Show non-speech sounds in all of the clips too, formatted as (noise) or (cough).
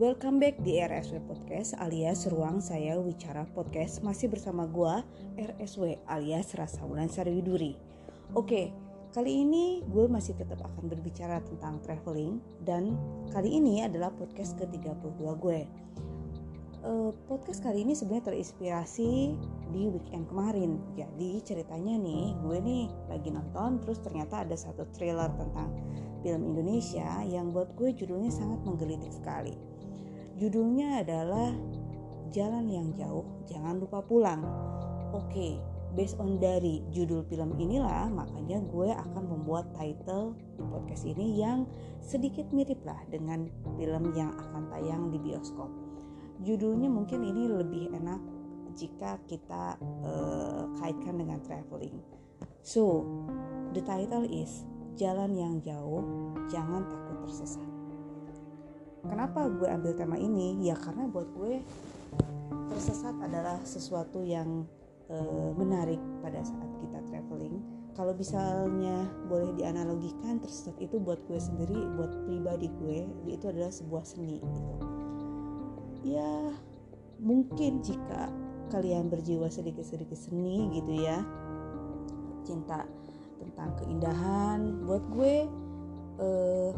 Welcome back di RSW Podcast alias Ruang Saya Wicara Podcast. Masih bersama gua RSW alias Rasa Wulan Sarwiduri Oke, kali ini gue masih tetap akan berbicara tentang traveling Dan kali ini adalah podcast ke-32 gue uh, Podcast kali ini sebenarnya terinspirasi di weekend kemarin. Jadi ceritanya nih, gue nih lagi nonton Terus ternyata ada satu trailer tentang film Indonesia yang buat gue judulnya sangat menggelitik sekali Judulnya adalah Jalan yang Jauh, Jangan Lupa Pulang. Oke, based on dari judul film inilah, makanya gue akan membuat title di podcast ini yang sedikit mirip lah dengan film yang akan tayang di bioskop. Judulnya mungkin ini lebih enak jika kita uh, kaitkan dengan traveling. So, the title is Jalan yang Jauh, Jangan Takut Tersesat kenapa gue ambil tema ini? Ya karena buat gue tersesat adalah sesuatu yang e, menarik pada saat kita traveling. Kalau misalnya boleh dianalogikan tersesat itu buat gue sendiri buat pribadi gue itu adalah sebuah seni gitu. Ya mungkin jika kalian berjiwa sedikit-sedikit seni gitu ya. Cinta tentang keindahan buat gue eh,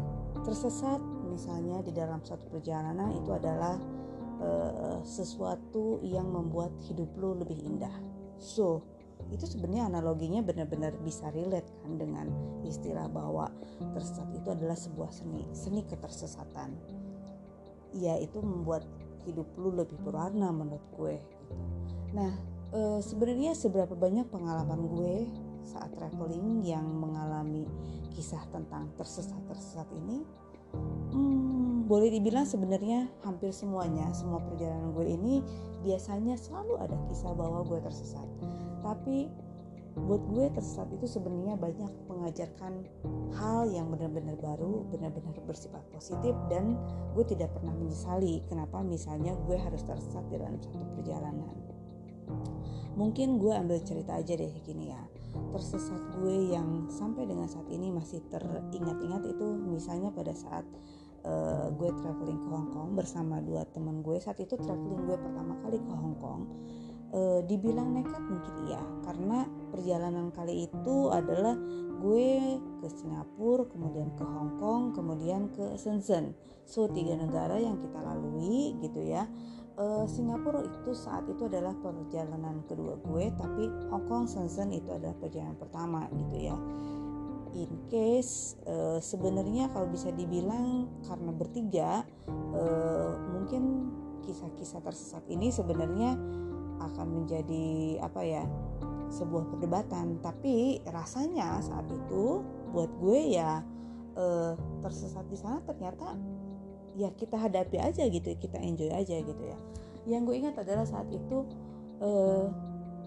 tersesat misalnya di dalam suatu perjalanan itu adalah uh, sesuatu yang membuat hidup lu lebih indah. So, itu sebenarnya analoginya benar-benar bisa relate kan dengan istilah bahwa tersesat itu adalah sebuah seni, seni ketersesatan. Ya, itu membuat hidup lu lebih berwarna menurut gue gitu. Nah, e, sebenarnya seberapa banyak pengalaman gue saat traveling yang mengalami kisah tentang tersesat-tersesat ini hmm, boleh dibilang sebenarnya hampir semuanya semua perjalanan gue ini biasanya selalu ada kisah bahwa gue tersesat tapi buat gue tersesat itu sebenarnya banyak mengajarkan hal yang benar-benar baru, benar-benar bersifat positif dan gue tidak pernah menyesali kenapa misalnya gue harus tersesat dalam satu perjalanan. Mungkin gue ambil cerita aja deh gini ya tersesat gue yang sampai dengan saat ini masih teringat-ingat itu misalnya pada saat uh, gue traveling ke Hong Kong bersama dua teman gue saat itu traveling gue pertama kali ke Hong Kong uh, dibilang nekat mungkin iya karena perjalanan kali itu adalah gue ke Singapura kemudian ke Hong Kong kemudian ke Shenzhen. So tiga negara yang kita lalui gitu ya uh, Singapura itu saat itu adalah perjalanan kedua gue tapi Hong Kong Shenzhen itu adalah perjalanan pertama gitu ya. In case uh, sebenarnya kalau bisa dibilang karena bertiga uh, mungkin kisah-kisah tersesat ini sebenarnya akan menjadi apa ya sebuah perdebatan. Tapi rasanya saat itu buat gue ya uh, tersesat di sana ternyata ya kita hadapi aja gitu kita enjoy aja gitu ya. Yang gue ingat adalah saat itu uh,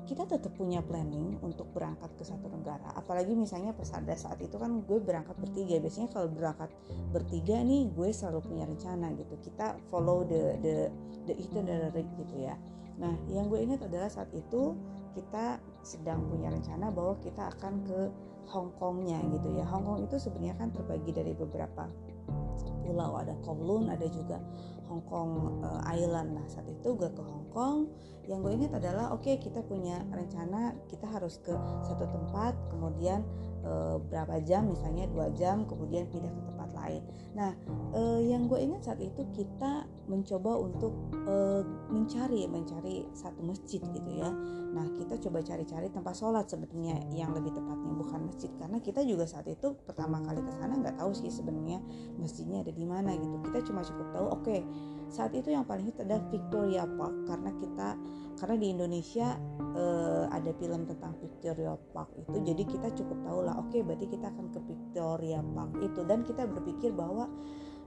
kita tetap punya planning untuk berangkat ke satu negara. Apalagi misalnya pada saat itu kan gue berangkat bertiga. Biasanya kalau berangkat bertiga nih gue selalu punya rencana gitu. Kita follow the the the itinerary gitu ya. Nah yang gue ingat adalah saat itu kita sedang punya rencana bahwa kita akan ke Hong Kongnya gitu ya. Hong Kong itu sebenarnya kan terbagi dari beberapa pulau ada Kowloon ada juga Hong Kong uh, Island. Nah saat itu gue ke Hong Kong. Yang gue ingat adalah oke okay, kita punya rencana kita harus ke satu tempat kemudian uh, berapa jam misalnya dua jam kemudian pindah ke tempat lain. Nah uh, yang gue ingat saat itu kita mencoba untuk uh, mencari mencari satu masjid gitu ya. Nah kita coba cari-cari tempat sholat sebetulnya yang lebih tepatnya bukan masjid. Karena kita juga saat itu pertama kali ke sana nggak tahu sih sebenarnya masjidnya ada di mana gitu. Kita cuma cukup tahu oke okay, saat itu yang paling hit adalah Victoria Park karena kita karena di Indonesia uh, ada film tentang Victoria Park itu jadi kita cukup tahu lah oke okay, berarti kita akan ke Victoria Park itu. Dan kita berpikir bahwa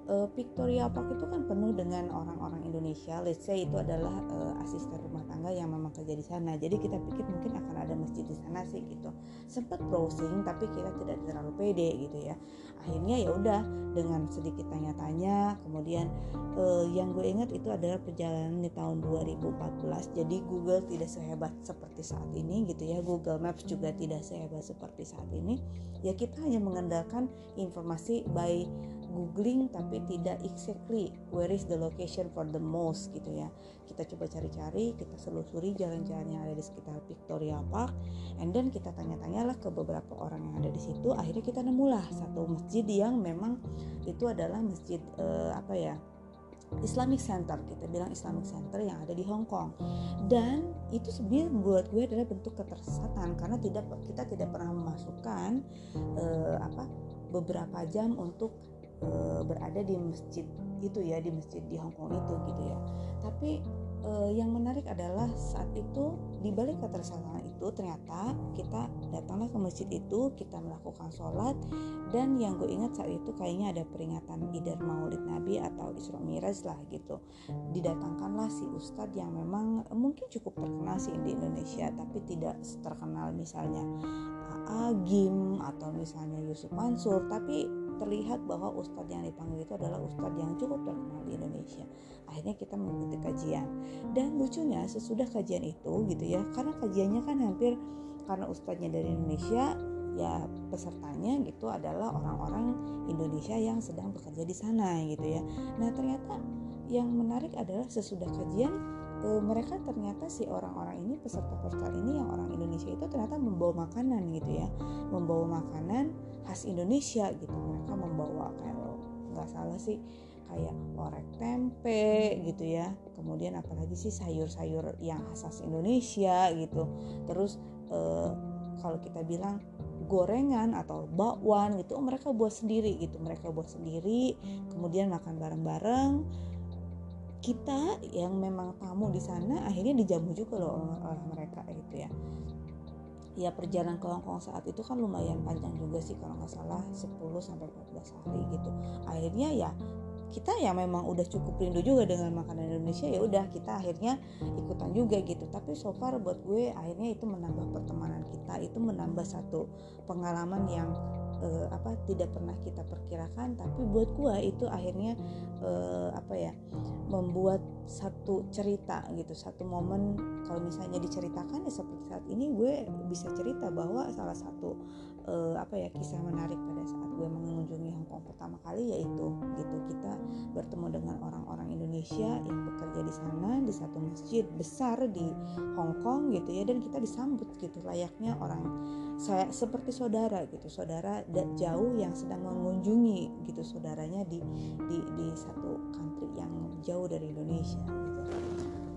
uh, Victoria Park itu kan penuh dengan orang-orang Indonesia. Let's say itu adalah uh, asisten rumah tangga yang memang kerja di sana. Jadi kita pikir mungkin akan ada masjid di sana sih gitu. Sempat browsing tapi kita tidak terlalu pede gitu ya. Akhirnya ya udah dengan sedikit tanya-tanya kemudian uh, yang gue ingat itu adalah perjalanan di tahun 2014 jadi Google tidak sehebat seperti saat ini gitu ya. Google Maps juga tidak sehebat seperti saat ini. Ya kita hanya mengandalkan informasi by googling tapi tidak exactly where is the location for the most gitu ya. Kita coba cari-cari kita selusuri jalan-jalan yang ada di sekitar Victoria Park and then kita tanya-tanyalah ke beberapa orang yang ada di situ. Akhirnya kita nemulah satu masjid yang memang itu adalah masjid uh, apa ya Islamic Center. Kita bilang Islamic Center yang ada di Hong Kong. Dan itu sebenarnya buat gue adalah bentuk ketersesatan karena tidak kita tidak pernah memasukkan uh, apa beberapa jam untuk uh, berada di masjid itu ya di masjid di Hong Kong itu gitu ya. Tapi uh, yang menarik adalah saat itu di balik ketersalahan itu ternyata kita datanglah ke masjid itu kita melakukan sholat dan yang gue ingat saat itu kayaknya ada peringatan idar maulid nabi atau isra miraj lah gitu. Didatangkanlah si ustadz yang memang mungkin cukup terkenal sih di Indonesia tapi tidak terkenal misalnya Agim atau misalnya Yusuf Mansur tapi terlihat bahwa ustadz yang dipanggil itu adalah ustadz yang cukup terkenal di Indonesia. Akhirnya kita mengikuti kajian. Dan lucunya sesudah kajian itu gitu ya karena kajiannya kan hampir karena ustadznya dari Indonesia ya pesertanya gitu adalah orang-orang Indonesia yang sedang bekerja di sana gitu ya. Nah ternyata yang menarik adalah sesudah kajian e, mereka ternyata si orang-orang ini peserta-peserta ini yang orang Indonesia itu ternyata membawa makanan gitu ya. Membawa makanan khas Indonesia gitu. Mereka membawa kalau nggak salah sih kayak orek tempe gitu ya. Kemudian apalagi sih sayur-sayur yang khas Indonesia gitu. Terus e, kalau kita bilang gorengan atau bakwan gitu mereka buat sendiri gitu. Mereka buat sendiri kemudian makan bareng-bareng kita yang memang tamu di sana akhirnya dijamu juga loh oleh mereka gitu ya. Ya perjalanan ke Hong Kong saat itu kan lumayan panjang juga sih kalau nggak salah 10 sampai 14 hari gitu. Akhirnya ya kita ya memang udah cukup rindu juga dengan makanan Indonesia ya udah kita akhirnya ikutan juga gitu. Tapi so far buat gue akhirnya itu menambah pertemanan kita itu menambah satu pengalaman yang uh, apa tidak pernah kita perkirakan tapi buat gue itu akhirnya uh, apa ya membuat satu cerita gitu satu momen kalau misalnya diceritakan ya seperti saat ini gue bisa cerita bahwa salah satu uh, apa ya kisah menarik pada saat gue mengunjungi Hong Kong pertama kali yaitu gitu kita bertemu dengan orang-orang Indonesia yang bekerja di sana di satu masjid besar di Hong Kong gitu ya dan kita disambut gitu layaknya orang saya seperti saudara gitu saudara jauh yang sedang mengunjungi gitu saudaranya di di di satu country yang jauh dari Indonesia gitu.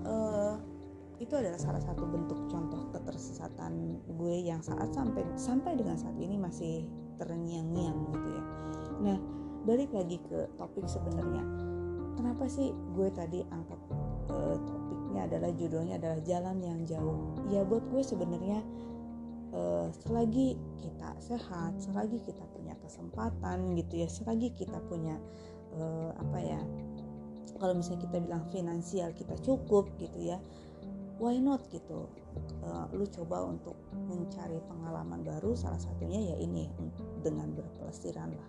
Uh, itu adalah salah satu bentuk contoh ketersesatan gue yang saat sampai sampai dengan saat ini masih terngiang-ngiang gitu ya. Nah, balik lagi ke topik sebenarnya. Kenapa sih gue tadi angkat uh, topiknya adalah judulnya adalah jalan yang jauh. Ya buat gue sebenarnya uh, selagi kita sehat, selagi kita punya kesempatan gitu ya, selagi kita punya uh, apa ya? Kalau misalnya kita bilang finansial kita cukup gitu ya, why not gitu uh, lu coba untuk mencari pengalaman baru salah satunya ya ini dengan berpelesiran lah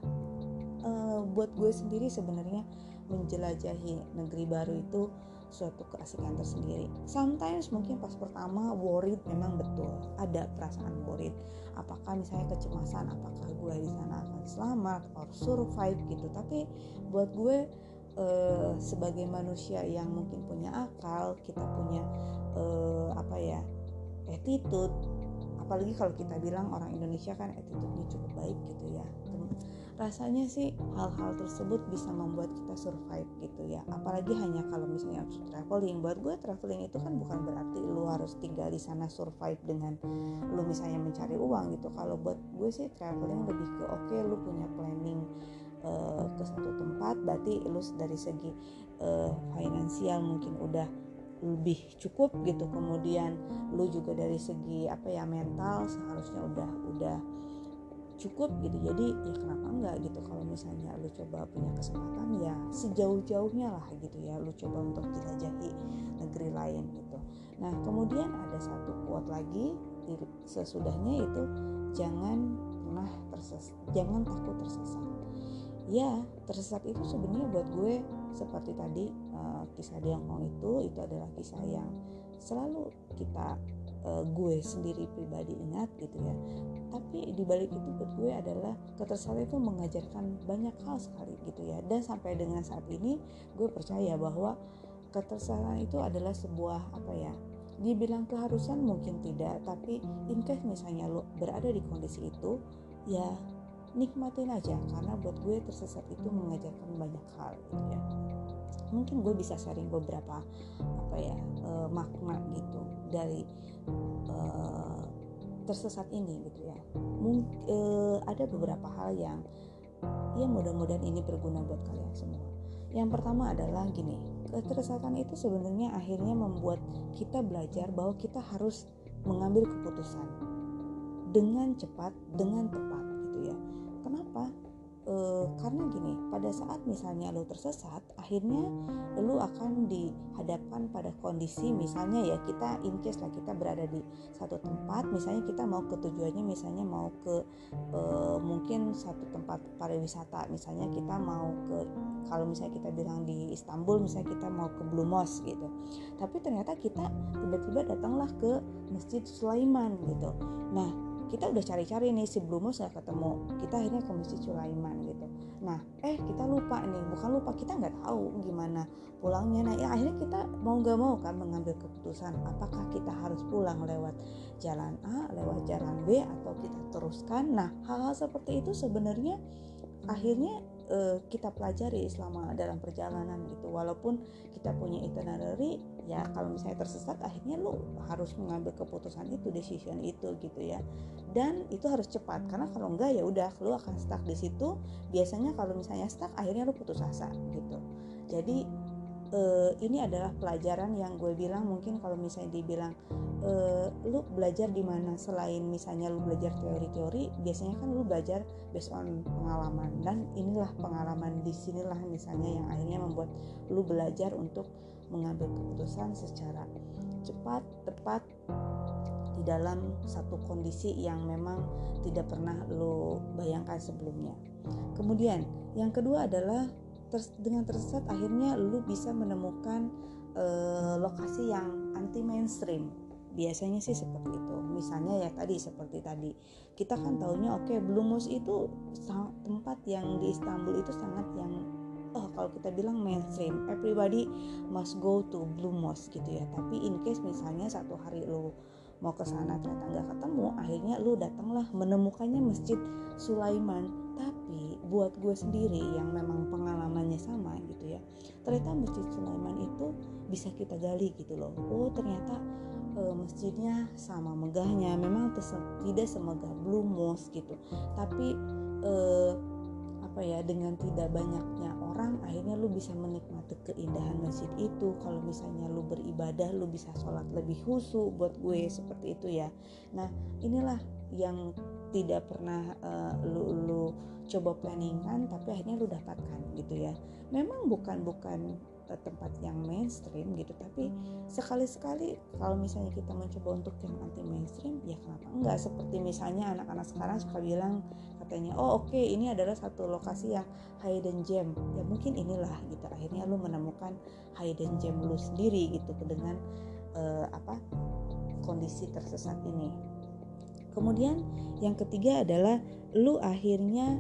uh, buat gue sendiri sebenarnya menjelajahi negeri baru itu suatu keasikan tersendiri. Sometimes mungkin pas pertama worried memang betul ada perasaan worried. Apakah misalnya kecemasan apakah gue di sana akan selamat or survive gitu. Tapi buat gue uh, sebagai manusia yang mungkin punya akal kita punya uh, apa ya attitude. Apalagi kalau kita bilang orang Indonesia kan attitude-nya cukup baik gitu ya rasanya sih hal-hal tersebut bisa membuat kita survive gitu ya. Apalagi hanya kalau misalnya traveling. Buat gue traveling itu kan bukan berarti lu harus tinggal di sana survive dengan lu misalnya mencari uang gitu. Kalau buat gue sih traveling lebih ke oke okay, lu punya planning uh, ke satu tempat. Berarti lu dari segi uh, finansial mungkin udah lebih cukup gitu. Kemudian lu juga dari segi apa ya mental seharusnya udah udah cukup gitu. Jadi ya kenapa enggak gitu? Kalau misalnya lu coba punya kesempatan ya sejauh-jauhnya lah gitu ya. Lu coba untuk jelajahi negeri lain gitu. Nah kemudian ada satu quote lagi sesudahnya itu jangan pernah tersesat jangan takut tersesat. Ya tersesat itu sebenarnya buat gue seperti tadi uh, kisah di Hongkong itu itu adalah kisah yang selalu kita uh, gue sendiri pribadi ingat gitu ya. Tapi di balik itu buat gue adalah ketersediaan itu mengajarkan banyak hal sekali gitu ya. Dan sampai dengan saat ini gue percaya bahwa ketersediaan itu adalah sebuah apa ya dibilang keharusan mungkin tidak tapi in case misalnya lo berada di kondisi itu ya nikmatin aja. Karena buat gue tersesat itu mengajarkan banyak hal gitu ya mungkin gue bisa sharing beberapa apa ya uh, makna gitu dari uh, tersesat ini gitu ya. Mungkin uh, ada beberapa hal yang ya mudah-mudahan ini berguna buat kalian semua. Yang pertama adalah gini ketersesatan itu sebenarnya akhirnya membuat kita belajar bahwa kita harus mengambil keputusan dengan cepat dengan tepat gitu ya. Kenapa e, karena gini pada saat misalnya lo tersesat akhirnya lo akan dihadapkan pada kondisi misalnya ya kita in case lah kita berada di satu tempat misalnya kita mau ke tujuannya misalnya mau ke e, mungkin satu tempat pariwisata misalnya kita mau ke kalau misalnya kita bilang di Istanbul misalnya kita mau ke Blue Mosque gitu. Tapi ternyata kita tiba-tiba datanglah ke Masjid Sulaiman gitu. Nah kita udah cari-cari nih si Blumos gak ketemu. Kita akhirnya ke Masjid Sulaiman gitu. Nah eh kita lupa nih bukan lupa kita nggak tahu gimana pulangnya. Nah ya akhirnya kita mau nggak mau kan mengambil keputusan apakah kita harus pulang lewat jalan A lewat jalan B atau kita teruskan? Nah hal-hal seperti itu sebenarnya akhirnya uh, kita pelajari selama dalam perjalanan gitu. Walaupun kita punya itinerary ya kalau misalnya tersesat akhirnya lo harus mengambil keputusan itu decision itu gitu ya. Dan itu harus cepat karena kalau enggak ya udah lo akan stuck di situ. Biasanya kalau misalnya stuck akhirnya lo putus asa gitu. Jadi uh, ini adalah pelajaran yang gue bilang mungkin kalau misalnya dibilang uh, lu belajar di mana selain misalnya lu belajar teori-teori biasanya kan lu belajar based on pengalaman. Dan inilah pengalaman di sinilah misalnya yang akhirnya membuat lu belajar untuk mengambil keputusan secara cepat tepat di dalam satu kondisi yang memang tidak pernah lo bayangkan sebelumnya. Kemudian yang kedua adalah Terus dengan tersesat akhirnya lu bisa menemukan uh, lokasi yang anti mainstream biasanya sih seperti itu. Misalnya ya tadi seperti tadi. Kita kan tahunya oke okay, Blue Mosque itu tempat yang di Istanbul itu sangat yang oh kalau kita bilang mainstream everybody must go to Blue Mosque gitu ya. Tapi in case misalnya satu hari lu mau ke sana ternyata nggak ketemu akhirnya lu datanglah menemukannya Masjid Sulaiman. Tapi buat gue sendiri yang memang pengalamannya sama gitu ya ternyata masjid Sulaiman itu bisa kita gali gitu loh. Oh ternyata e, masjidnya sama megahnya. Memang tidak semegah Blue Mosque gitu. Tapi e, apa ya dengan tidak banyaknya orang akhirnya lu bisa menikmati keindahan masjid itu. Kalau misalnya lu beribadah lu bisa sholat lebih khusyuk buat gue seperti itu ya. Nah inilah yang tidak pernah uh, lu lu coba planningkan tapi akhirnya lu dapatkan gitu ya. Memang bukan bukan uh, tempat yang mainstream gitu. Tapi sekali-sekali kalau misalnya kita mencoba untuk yang anti mainstream ya kenapa enggak? Seperti misalnya anak-anak sekarang suka bilang katanya oh oke okay, ini adalah satu lokasi yang hidden gem. Ya mungkin inilah gitu. Akhirnya lu menemukan hidden gem lu sendiri gitu dengan uh, apa kondisi tersesat ini. Kemudian yang ketiga adalah lu akhirnya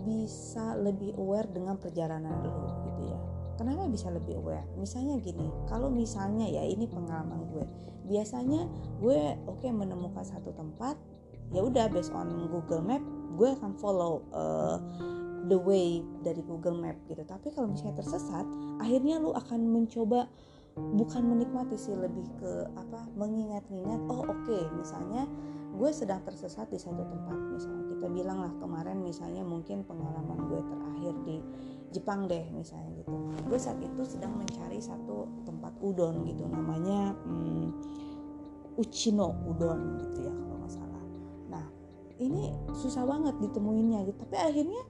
bisa lebih aware dengan perjalanan lu gitu ya kenapa bisa lebih aware? Misalnya gini kalau misalnya ya ini pengalaman gue. Biasanya gue oke okay, menemukan satu tempat ya udah based on Google Map gue akan follow uh, the way dari Google Map gitu. Tapi kalau misalnya tersesat akhirnya lu akan mencoba bukan menikmati sih lebih ke apa mengingat-ingat oh oke okay, misalnya gue sedang tersesat di satu tempat misalnya. Kita bilang lah kemarin misalnya mungkin pengalaman gue terakhir di Jepang deh misalnya gitu. Gue saat itu sedang mencari satu tempat udon gitu namanya hmm, Uchino udon gitu ya kalau nggak salah. Nah ini susah banget ditemuinnya gitu. Tapi akhirnya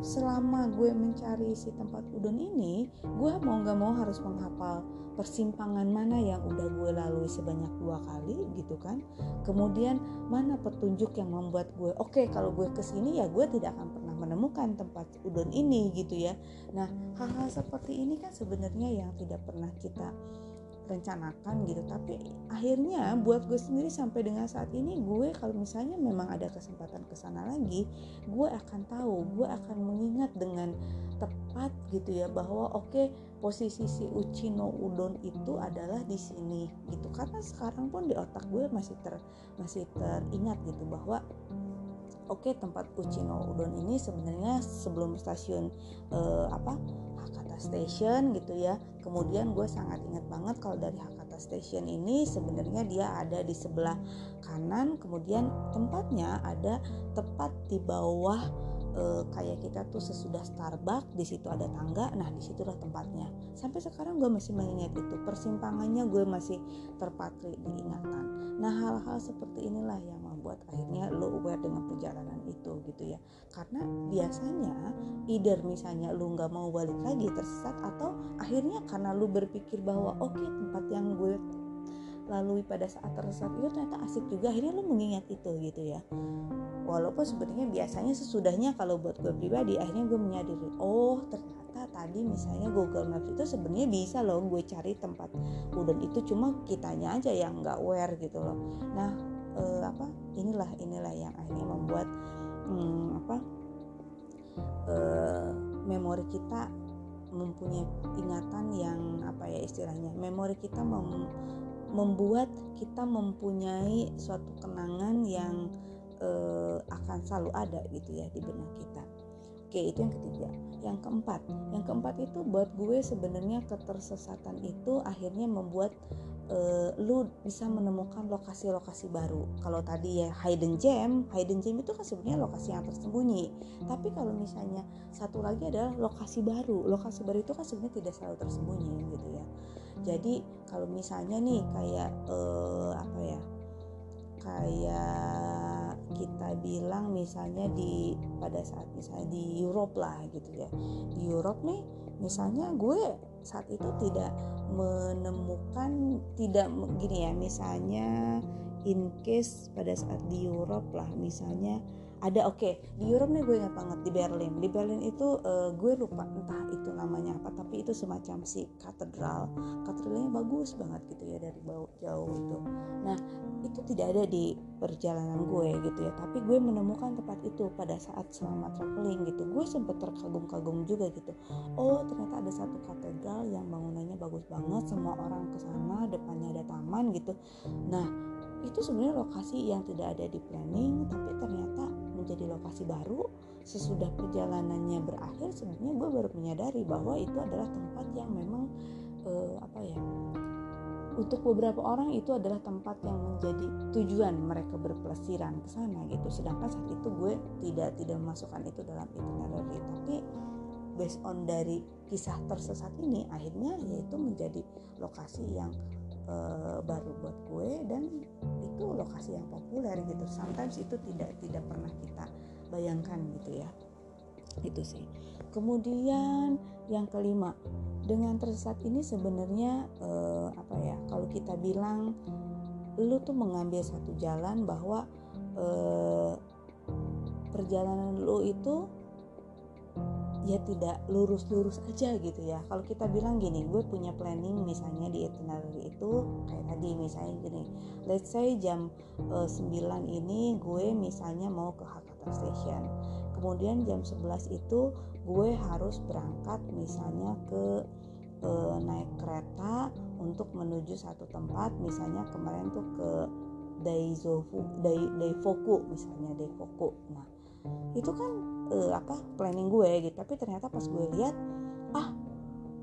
selama gue mencari si tempat udon ini gue mau nggak mau harus menghafal persimpangan mana yang udah gue lalui sebanyak dua kali gitu kan? Kemudian mana petunjuk yang membuat gue oke okay, kalau gue ke sini ya gue tidak akan pernah menemukan tempat udon ini gitu ya. Nah hal-hal seperti ini kan sebenarnya yang tidak pernah kita rencanakan gitu. Tapi akhirnya buat gue sendiri sampai dengan saat ini gue kalau misalnya memang ada kesempatan ke sana lagi gue akan tahu gue akan mengingat dengan tepat gitu ya bahwa oke okay, posisi si Uchino Udon itu adalah di sini gitu. Karena sekarang pun di otak gue masih ter masih teringat gitu bahwa oke tempat Uchino Udon ini sebenarnya sebelum stasiun uh, apa Station gitu ya. Kemudian gue sangat ingat banget kalau dari Hakata Station ini sebenarnya dia ada di sebelah kanan kemudian tempatnya ada tepat di bawah e, kayak kita tuh sesudah Starbucks di situ ada tangga. Nah di situlah tempatnya. Sampai sekarang gue masih mengingat itu. Persimpangannya gue masih terpatri di ingatan. Nah hal-hal seperti inilah yang membuat akhirnya lo aware dengan perjalanan itu gitu ya. Karena biasanya either misalnya lo nggak mau balik lagi tersesat atau akhirnya karena lo berpikir bahwa oke okay, tempat yang gue lalui pada saat tersesat itu ternyata asik juga akhirnya lo mengingat itu gitu ya. Walaupun sebenarnya biasanya sesudahnya kalau buat gue pribadi akhirnya gue menyadari oh ternyata tadi misalnya Google Maps itu sebenarnya bisa loh gue cari tempat udon itu cuma kitanya aja yang nggak aware gitu loh. Nah uh, apa inilah inilah yang akhirnya membuat um, apa uh, memori kita mempunyai ingatan yang apa ya istilahnya memori kita mem, membuat kita mempunyai suatu kenangan yang uh, akan selalu ada gitu ya di benak kita. Oke itu yang ketiga. Yang keempat yang keempat itu buat gue sebenarnya ketersesatan itu akhirnya membuat uh, lu bisa menemukan lokasi-lokasi baru. Kalau tadi ya hidden gem, hidden gem itu kan sebenarnya lokasi yang tersembunyi. Tapi kalau misalnya satu lagi adalah lokasi baru. Lokasi baru itu kan sebenarnya tidak selalu tersembunyi gitu ya. Jadi kalau misalnya nih kayak uh, apa ya? Kayak kita bilang misalnya di pada saat misalnya di Europe lah gitu ya. Di Europe nih misalnya gue saat itu tidak menemukan tidak gini ya misalnya in case pada saat di Europe lah misalnya ada oke. Okay, di Europe nih gue ingat banget di Berlin. Di Berlin itu uh, gue lupa entah itu namanya apa tapi itu semacam si katedral. Katedralnya bagus banget gitu ya dari bawah jauh itu nah itu tidak ada di perjalanan gue gitu ya. Tapi gue menemukan tempat itu pada saat selama traveling gitu. Gue sempet terkagum-kagum juga gitu. Oh ternyata ada satu katedral yang bangunannya bagus banget semua orang ke sana depannya ada taman gitu. Nah itu sebenarnya lokasi yang tidak ada di planning tapi ternyata menjadi lokasi baru sesudah perjalanannya berakhir sebenarnya gue baru menyadari bahwa itu adalah tempat yang memang uh, apa ya untuk beberapa orang itu adalah tempat yang menjadi tujuan mereka berpelesiran ke sana gitu. Sedangkan saat itu gue tidak tidak memasukkan itu dalam itinerary. Tapi based on dari kisah tersesat ini akhirnya yaitu menjadi lokasi yang uh, baru buat gue dan itu lokasi yang populer gitu. Sometimes itu tidak tidak pernah kita bayangkan gitu ya. Itu sih. Kemudian yang kelima dengan tersesat ini sebenarnya uh, apa ya kalau kita bilang lu tuh mengambil satu jalan bahwa uh, perjalanan lu itu ya tidak lurus-lurus aja gitu ya. Kalau kita bilang gini gue punya planning misalnya di itinerary itu kayak tadi misalnya gini. Let's say jam uh, eh, 9 ini gue misalnya mau ke Hakata Station. Kemudian jam 11 itu gue harus berangkat misalnya ke uh, naik kereta untuk menuju satu tempat. Misalnya kemarin tuh ke Daizofu Dai, Daifoku misalnya Daifoku. Nah itu kan uh, apa planning gue gitu. Tapi ternyata pas gue lihat ah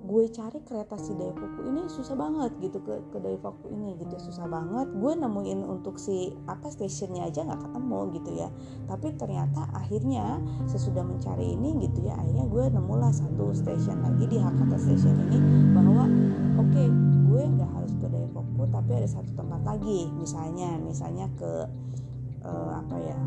gue cari kereta si Daifuku ini susah banget gitu ke ke Daifuku ini gitu susah banget. Gue nemuin untuk si apa stasiunnya aja nggak ketemu gitu ya. Tapi ternyata akhirnya sesudah mencari ini gitu ya akhirnya gue nemulah satu stasiun lagi di Hakata Station ini bahwa oke okay, gue nggak harus ke Daifuku tapi ada satu tempat lagi. Misalnya misalnya ke uh, apa ya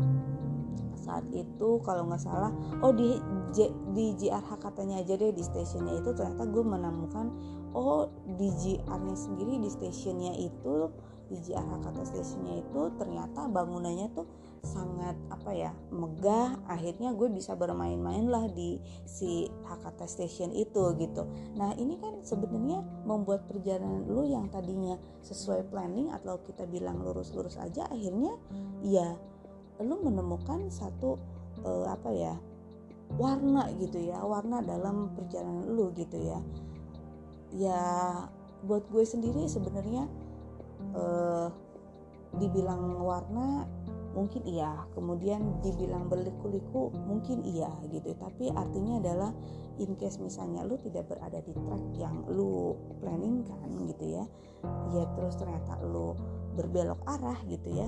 saat itu kalau nggak salah oh di J, di JRH katanya aja deh di stasiunnya itu ternyata gue menemukan oh di JR-nya sendiri di stasiunnya itu di JRH kata stasiunnya itu ternyata bangunannya tuh sangat apa ya megah. Akhirnya gue bisa bermain-main lah di si Hakata Station itu gitu. Nah ini kan sebenarnya membuat perjalanan lu yang tadinya sesuai planning atau kita bilang lurus-lurus aja akhirnya ya lu menemukan satu uh, apa ya warna gitu ya warna dalam perjalanan lu gitu ya. Ya buat gue sendiri sebenarnya uh, dibilang warna mungkin iya kemudian dibilang berliku-liku mungkin iya gitu. Tapi artinya adalah in case misalnya lu tidak berada di track yang lu planning kan gitu ya. Ya terus ternyata lu berbelok arah gitu ya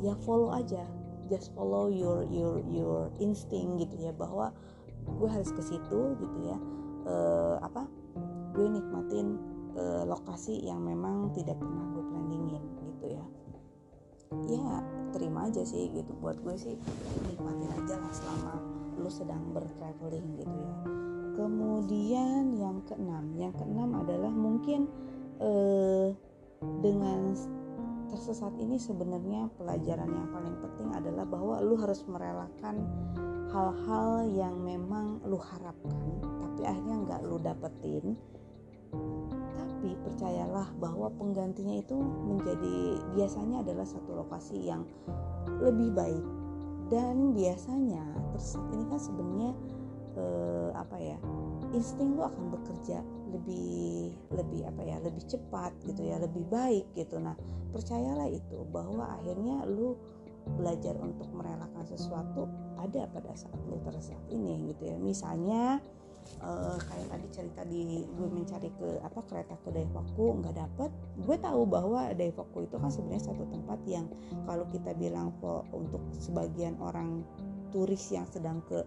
ya follow aja. Just follow your your your instinct gitu ya bahwa gue harus ke situ gitu ya. E, apa? Gue nikmatin e, lokasi yang memang tidak pernah gue planningin gitu ya. Ya terima aja sih gitu. Buat gue sih nikmatin aja lah selama lu sedang bertraveling gitu ya. Kemudian yang keenam. Yang keenam adalah mungkin eh, dengan tersesat ini sebenarnya pelajaran yang paling penting adalah bahwa lu harus merelakan hal-hal yang memang lu harapkan tapi akhirnya nggak lu dapetin. Tapi percayalah bahwa penggantinya itu menjadi biasanya adalah satu lokasi yang lebih baik. Dan biasanya tersesat ini kan sebenarnya eh, apa ya insting lu akan bekerja lebih lebih apa ya lebih cepat gitu ya lebih baik gitu. Nah percayalah itu bahwa akhirnya lu belajar untuk merelakan sesuatu ada pada saat lu tersesat ini gitu ya. Misalnya uh, kayak tadi cerita di gue mencari ke apa kereta ke Daifuku nggak dapet. Gue tahu bahwa Daifuku itu kan sebenarnya satu tempat yang kalau kita bilang untuk sebagian orang turis yang sedang ke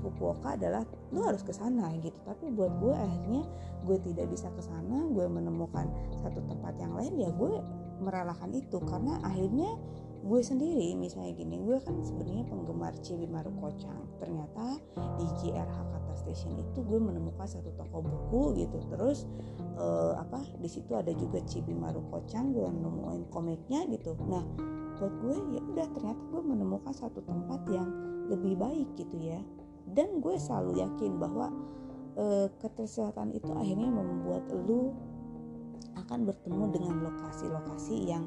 Fukuoka adalah lu harus ke sana gitu. Tapi buat gue akhirnya gue tidak bisa ke sana gue menemukan satu tempat yang lain ya gue merelakan itu. Karena akhirnya gue sendiri misalnya gini gue kan sebenarnya penggemar Cibimaru Kocang ternyata di JRH station itu gue menemukan satu toko buku gitu. Terus uh, apa di situ ada juga Cibimaru Kocang gue nemuin komiknya gitu. Nah buat gue ya udah ternyata gue menemukan satu tempat yang lebih baik gitu ya. Dan gue selalu yakin bahwa uh, ketersehatan itu akhirnya membuat lu akan bertemu dengan lokasi-lokasi yang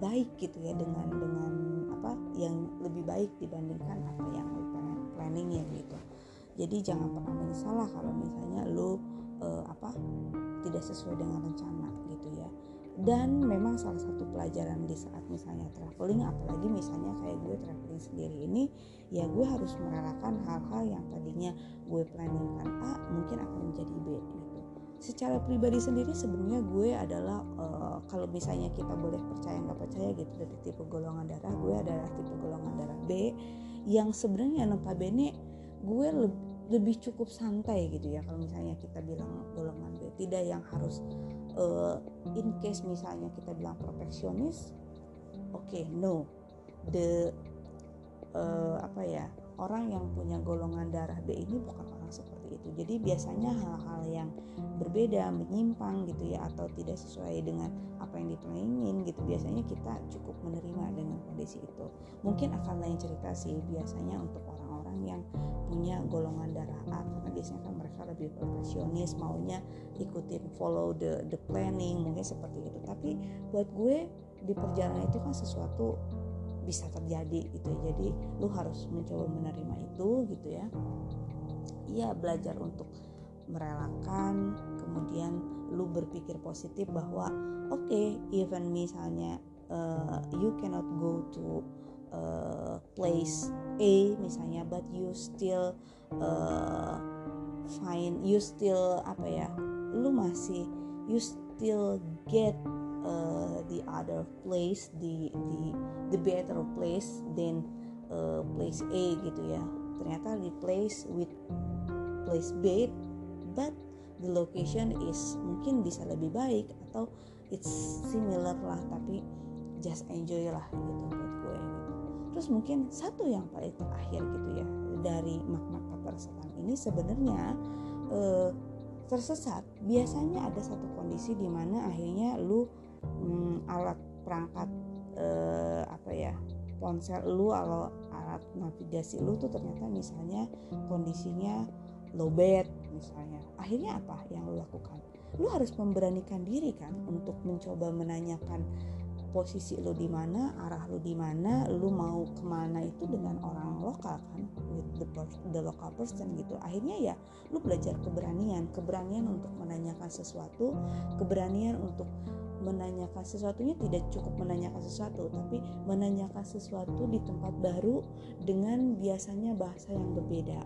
baik gitu ya dengan dengan apa yang lebih baik dibandingkan apa yang lu planningin gitu. Jadi jangan pernah menyesal kalau misalnya lu uh, apa tidak sesuai dengan rencana gitu dan memang salah satu pelajaran di saat misalnya traveling apalagi misalnya kayak gue traveling sendiri ini ya gue harus merelakan hal-hal yang tadinya gue planningkan A mungkin akan menjadi B gitu. Secara pribadi sendiri sebenarnya gue adalah uh, kalau misalnya kita boleh percaya nggak percaya gitu dari tipe golongan darah gue adalah tipe golongan darah B yang sebenarnya notabene gue lebih lebih cukup santai gitu ya kalau misalnya kita bilang golongan B. Tidak yang harus uh, in case misalnya kita bilang perfeksionis oke okay, no. The uh, apa ya orang yang punya golongan darah B ini bukan orang seperti itu. Jadi biasanya hal-hal yang berbeda menyimpang gitu ya atau tidak sesuai dengan apa yang dipengingin gitu biasanya kita cukup menerima dengan kondisi itu. Mungkin akan lain cerita sih biasanya untuk orang-orang yang punya golongan darah A karena biasanya kan mereka lebih profesionis maunya ikutin follow the the planning mungkin seperti itu. Tapi buat gue di perjalanan itu kan sesuatu bisa terjadi gitu ya. Jadi lu harus mencoba menerima itu gitu ya. Iya belajar untuk merelakan kemudian lu berpikir positif bahwa oke okay, even misalnya uh, you cannot go to uh, place A misalnya but you still uh, find you still apa ya lu masih you still get uh, the other place the the the better place than uh, place A gitu ya. Ternyata di place with place B but the location is mungkin bisa lebih baik atau it's similar lah tapi just enjoy lah gitu buat gue gitu terus mungkin satu yang paling terakhir gitu ya dari makna ketersesatan ini sebenarnya eh, tersesat. Biasanya ada satu kondisi di mana akhirnya lu hmm, alat perangkat eh, apa ya ponsel lu atau alat navigasi lu tuh ternyata misalnya kondisinya lowbat misalnya. Akhirnya apa yang lu lakukan? Lu harus memberanikan diri kan untuk mencoba menanyakan posisi lu di mana, arah lu di mana, lu mau ke mana itu dengan orang lokal kan, with the, the local person gitu. Akhirnya ya, lu belajar keberanian, keberanian untuk menanyakan sesuatu, keberanian untuk menanyakan sesuatunya tidak cukup menanyakan sesuatu, tapi menanyakan sesuatu di tempat baru dengan biasanya bahasa yang berbeda,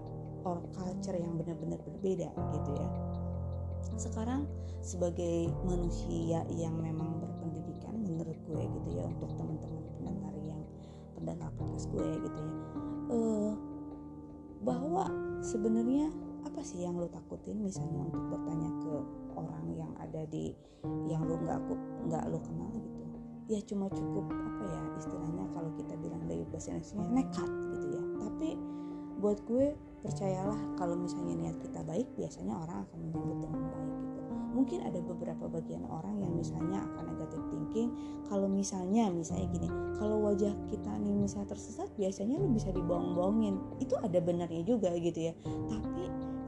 or culture yang benar-benar berbeda gitu ya sekarang sebagai manusia yang memang untuk teman-teman pendengar yang pendengar podcast gue gitu ya. Uh, bahwa sebenarnya apa sih yang lo takutin misalnya untuk bertanya ke orang yang ada di yang lo nggak nggak lo kenal gitu? Ya cuma cukup apa ya istilahnya kalau kita bilang dari bahasa Indonesia nekat gitu ya. Tapi buat gue percayalah kalau misalnya niat kita baik biasanya orang akan menyambut dengan baik gitu mungkin ada beberapa bagian orang yang misalnya akan negatif thinking. Kalau misalnya misalnya gini kalau wajah kita nih misalnya tersesat biasanya lu bisa dibohong-bohongin. Itu ada benarnya juga gitu ya. Tapi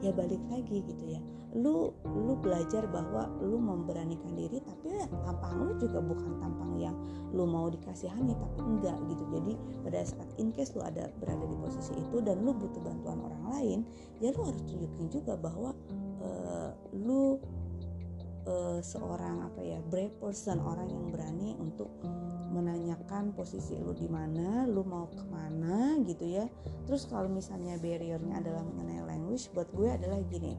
ya balik lagi gitu ya. Lu lu belajar bahwa lu memberanikan diri tapi ya, tampang lu juga bukan tampang yang lu mau dikasihani tapi enggak gitu. Jadi pada saat in case lu ada berada di posisi itu dan lu butuh bantuan orang lain ya lu harus tunjukin juga bahwa uh, lu uh, seorang apa ya brave person orang yang berani untuk menanyakan posisi lu di mana lu mau ke mana gitu ya. Terus kalau misalnya barriernya adalah mengenai language buat gue adalah gini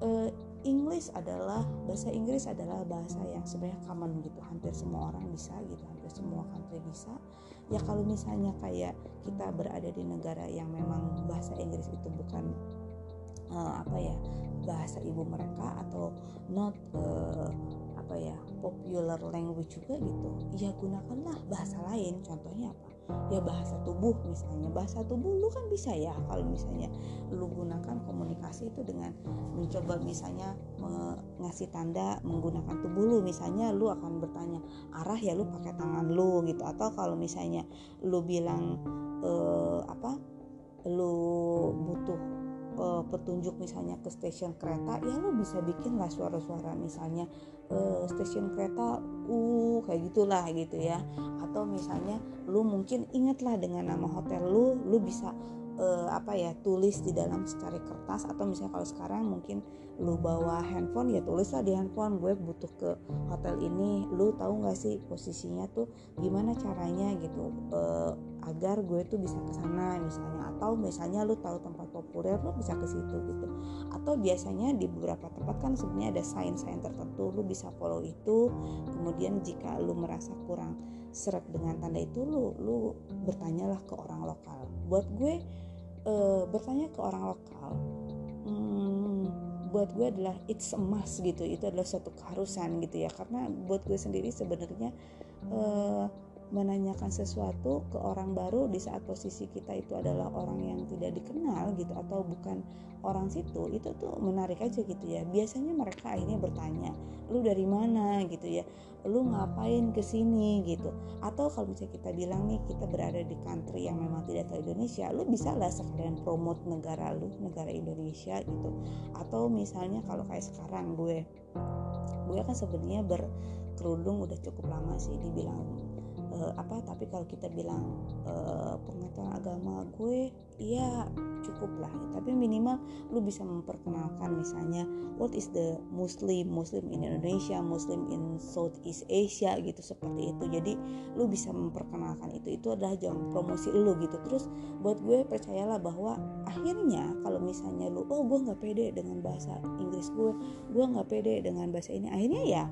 uh, English adalah bahasa Inggris adalah bahasa yang sebenarnya common gitu. Hampir semua orang bisa gitu hampir semua country bisa. Ya kalau misalnya kayak kita berada di negara yang memang bahasa Inggris itu bukan uh, apa ya bahasa ibu mereka atau not uh, apa ya popular language juga gitu ya gunakanlah bahasa lain. Contohnya apa? Ya bahasa tubuh misalnya. Bahasa tubuh lu kan bisa ya kalau misalnya lu gunakan komunikasi itu dengan mencoba misalnya ngasih tanda menggunakan tubuh lu. Misalnya lu akan bertanya arah ya lu pakai tangan lu gitu. Atau kalau misalnya lu bilang eh, apa lu butuh uh, petunjuk misalnya ke stasiun kereta ya lo bisa bikin lah suara-suara misalnya uh, stasiun kereta uh kayak gitulah gitu ya. Atau misalnya lu mungkin ingatlah dengan nama hotel lu lu bisa uh, apa ya tulis di dalam secari kertas atau misalnya kalau sekarang mungkin lu bawa handphone ya tulislah di handphone. Gue butuh ke hotel ini. Lu tahu nggak sih posisinya tuh gimana caranya gitu uh, agar gue tuh bisa ke sana misalnya. Atau misalnya lu tahu tempat populer lu bisa ke situ gitu. Atau biasanya di beberapa tempat kan sebenarnya ada sign-sign tertentu. Lu bisa follow itu. Kemudian jika lu merasa kurang seret dengan tanda itu lu lu bertanyalah ke orang lokal. Buat gue uh, bertanya ke orang lokal hmm, buat gue adalah it's a must gitu itu adalah suatu keharusan gitu ya. Karena buat gue sendiri sebenarnya uh, menanyakan sesuatu ke orang baru di saat posisi kita itu adalah orang yang tidak dikenal gitu atau bukan orang situ itu tuh menarik aja gitu ya. Biasanya mereka akhirnya bertanya lu dari mana? gitu ya lu ngapain ke sini gitu. Atau kalau misalnya kita bilang nih kita berada di country yang memang tidak tahu Indonesia lu bisa lah sekalian promote negara lu negara Indonesia gitu. Atau misalnya kalau kayak sekarang gue gue kan sebenarnya berkerudung udah cukup lama sih dibilang uh, apa tapi kalau kita bilang uh, pengetahuan agama gue iya cukup lah. Tapi minimal lu bisa memperkenalkan misalnya what is the Muslim Muslim in Indonesia Muslim in Southeast Asia gitu seperti itu. Jadi lu bisa memperkenalkan itu itu adalah jam promosi lu gitu. Terus buat gue percayalah bahwa akhirnya kalau misalnya lu oh gue nggak pede dengan bahasa Inggris gue gue nggak pede dengan bahasa ini akhirnya ya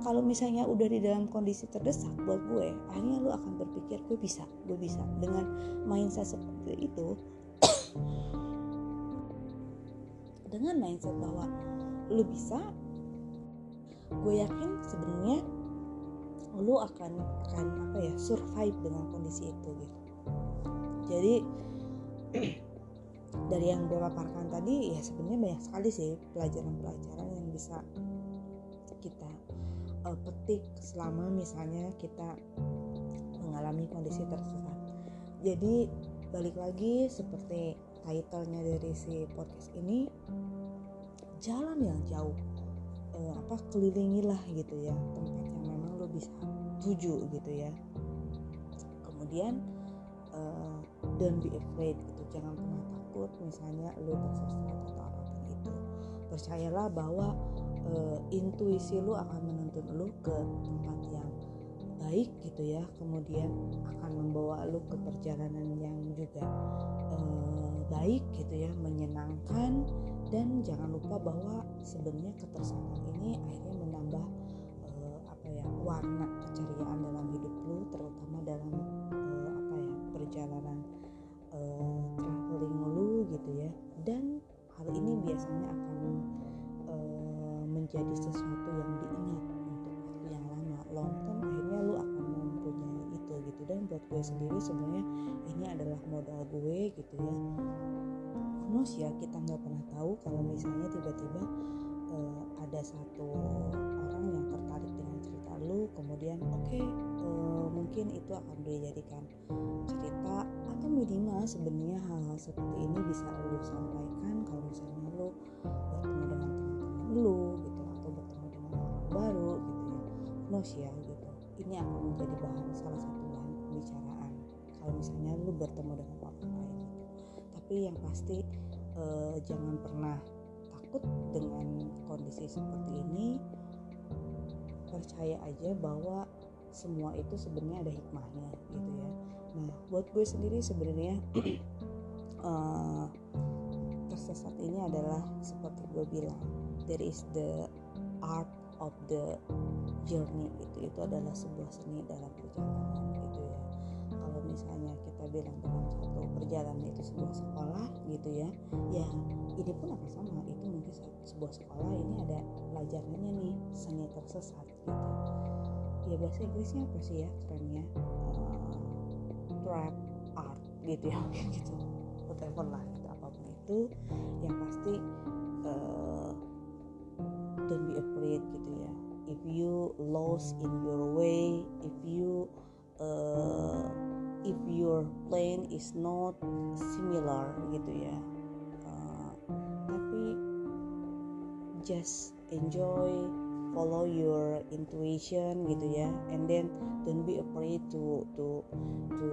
kalau misalnya udah di dalam kondisi terdesak buat gue akhirnya lu akan berpikir gue bisa gue bisa. Dengan mindset seperti itu (coughs) dengan mindset bahwa lu bisa gue yakin sebenarnya lu akan akan apa ya survive dengan kondisi itu gitu. Jadi (coughs) dari yang gue paparkan tadi ya sebenarnya banyak sekali sih pelajaran-pelajaran yang bisa uh, petik selama misalnya kita mengalami kondisi tersesat. Jadi balik lagi seperti titlenya dari si podcast ini jalan yang jauh uh, apa kelilingilah gitu ya tempat yang memang lo bisa tuju gitu ya. Kemudian uh, don't be afraid gitu jangan pernah takut misalnya lo tersesat atau apa pun itu. Percayalah bahwa uh, intuisi lo akan menuntun lo ke tempat yang baik gitu ya. Kemudian akan membawa lo ke perjalanan yang juga uh, baik gitu ya menyenangkan. Dan jangan lupa bahwa sebenarnya ketersamaan ini akhirnya menambah uh, apa ya warna keceriaan dalam hidup lu terutama dalam uh, apa ya perjalanan uh, traveling lu gitu ya. Dan hal ini biasanya akan menjadi sesuatu yang diingat untuk waktu yang lama long term akhirnya lu akan mempunyai itu gitu. Dan buat gue sendiri sebenarnya ini adalah modal gue gitu ya. Bonus ya kita nggak pernah tahu kalau misalnya tiba-tiba uh, ada satu orang yang tertarik dengan cerita lu kemudian oke okay, uh, eh, mungkin itu akan dijadikan cerita atau minimal sebenarnya hal-hal seperti ini bisa lu sampaikan kalau misalnya lu bertemu dengan teman-teman lu gitu baru gitu ya. Bonus ya gitu. Ini akan menjadi bahan salah satu bahan pembicaraan. Kalau misalnya lu bertemu dengan orang lain tapi yang pasti eh, jangan pernah takut dengan kondisi seperti ini. Percaya aja bahwa semua itu sebenarnya ada hikmahnya gitu ya. Nah buat gue sendiri sebenarnya (clears throat) uh, tersesat ini adalah seperti gue bilang there is the art of the journey itu itu adalah sebuah seni dalam perjalanan gitu ya. Kalau misalnya kita bilang dalam satu perjalanan itu sebuah sekolah gitu ya ya ini pun akan sama. Itu mungkin sebuah sekolah ini ada pelajarannya nih seni tersesat gitu. Ya bahasa Inggrisnya apa sih ya kerennya uh, trap art gitu ya (laughs) gitu. Whatever lah gitu apa pun itu yang pasti uh, don't be afraid gitu ya. If you lost in your way if you uh, if your plane is not similar gitu ya. Uh, tapi just enjoy follow your intuition gitu ya. And then don't be afraid to to to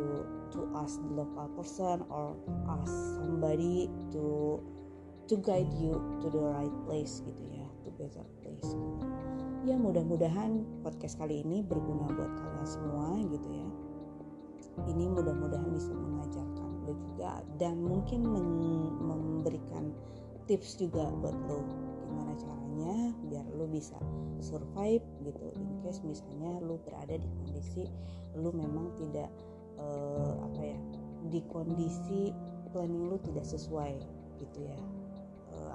to ask the local person or ask somebody to to guide you to the right place gitu ya to better place gitu. ya mudah-mudahan podcast kali ini berguna buat kalian semua gitu ya. Ini mudah-mudahan bisa mengajarkan lo juga dan mungkin memberikan tips juga buat lo. Gimana caranya biar lo bisa survive gitu. In case misalnya lo berada di kondisi lo memang tidak uh, apa ya di kondisi planning lo tidak sesuai gitu ya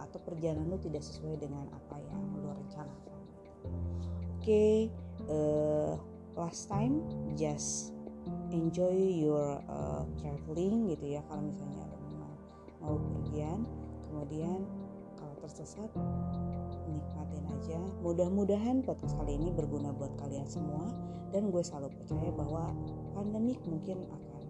atau perjalanan lo tidak sesuai dengan apa yang lo rencanakan. Oke okay, uh, eh, last time just enjoy your uh, traveling gitu ya. Kalau misalnya memang mau pergian kemudian kalau tersesat nikmatin aja. Mudah-mudahan podcast kali ini berguna buat kalian semua dan gue selalu percaya bahwa pandemik mungkin akan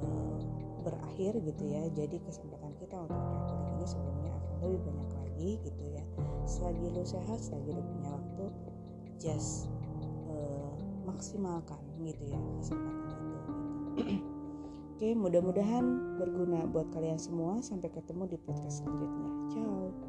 uh, berakhir gitu ya. Jadi kesempatan kita untuk traveling ini sebenarnya akan lebih banyak lagi gitu ya selagi lo sehat selagi lo punya waktu just uh, maksimalkan gitu ya kesempatan Oke, mudah-mudahan berguna buat kalian semua. Sampai ketemu di podcast selanjutnya. Ciao.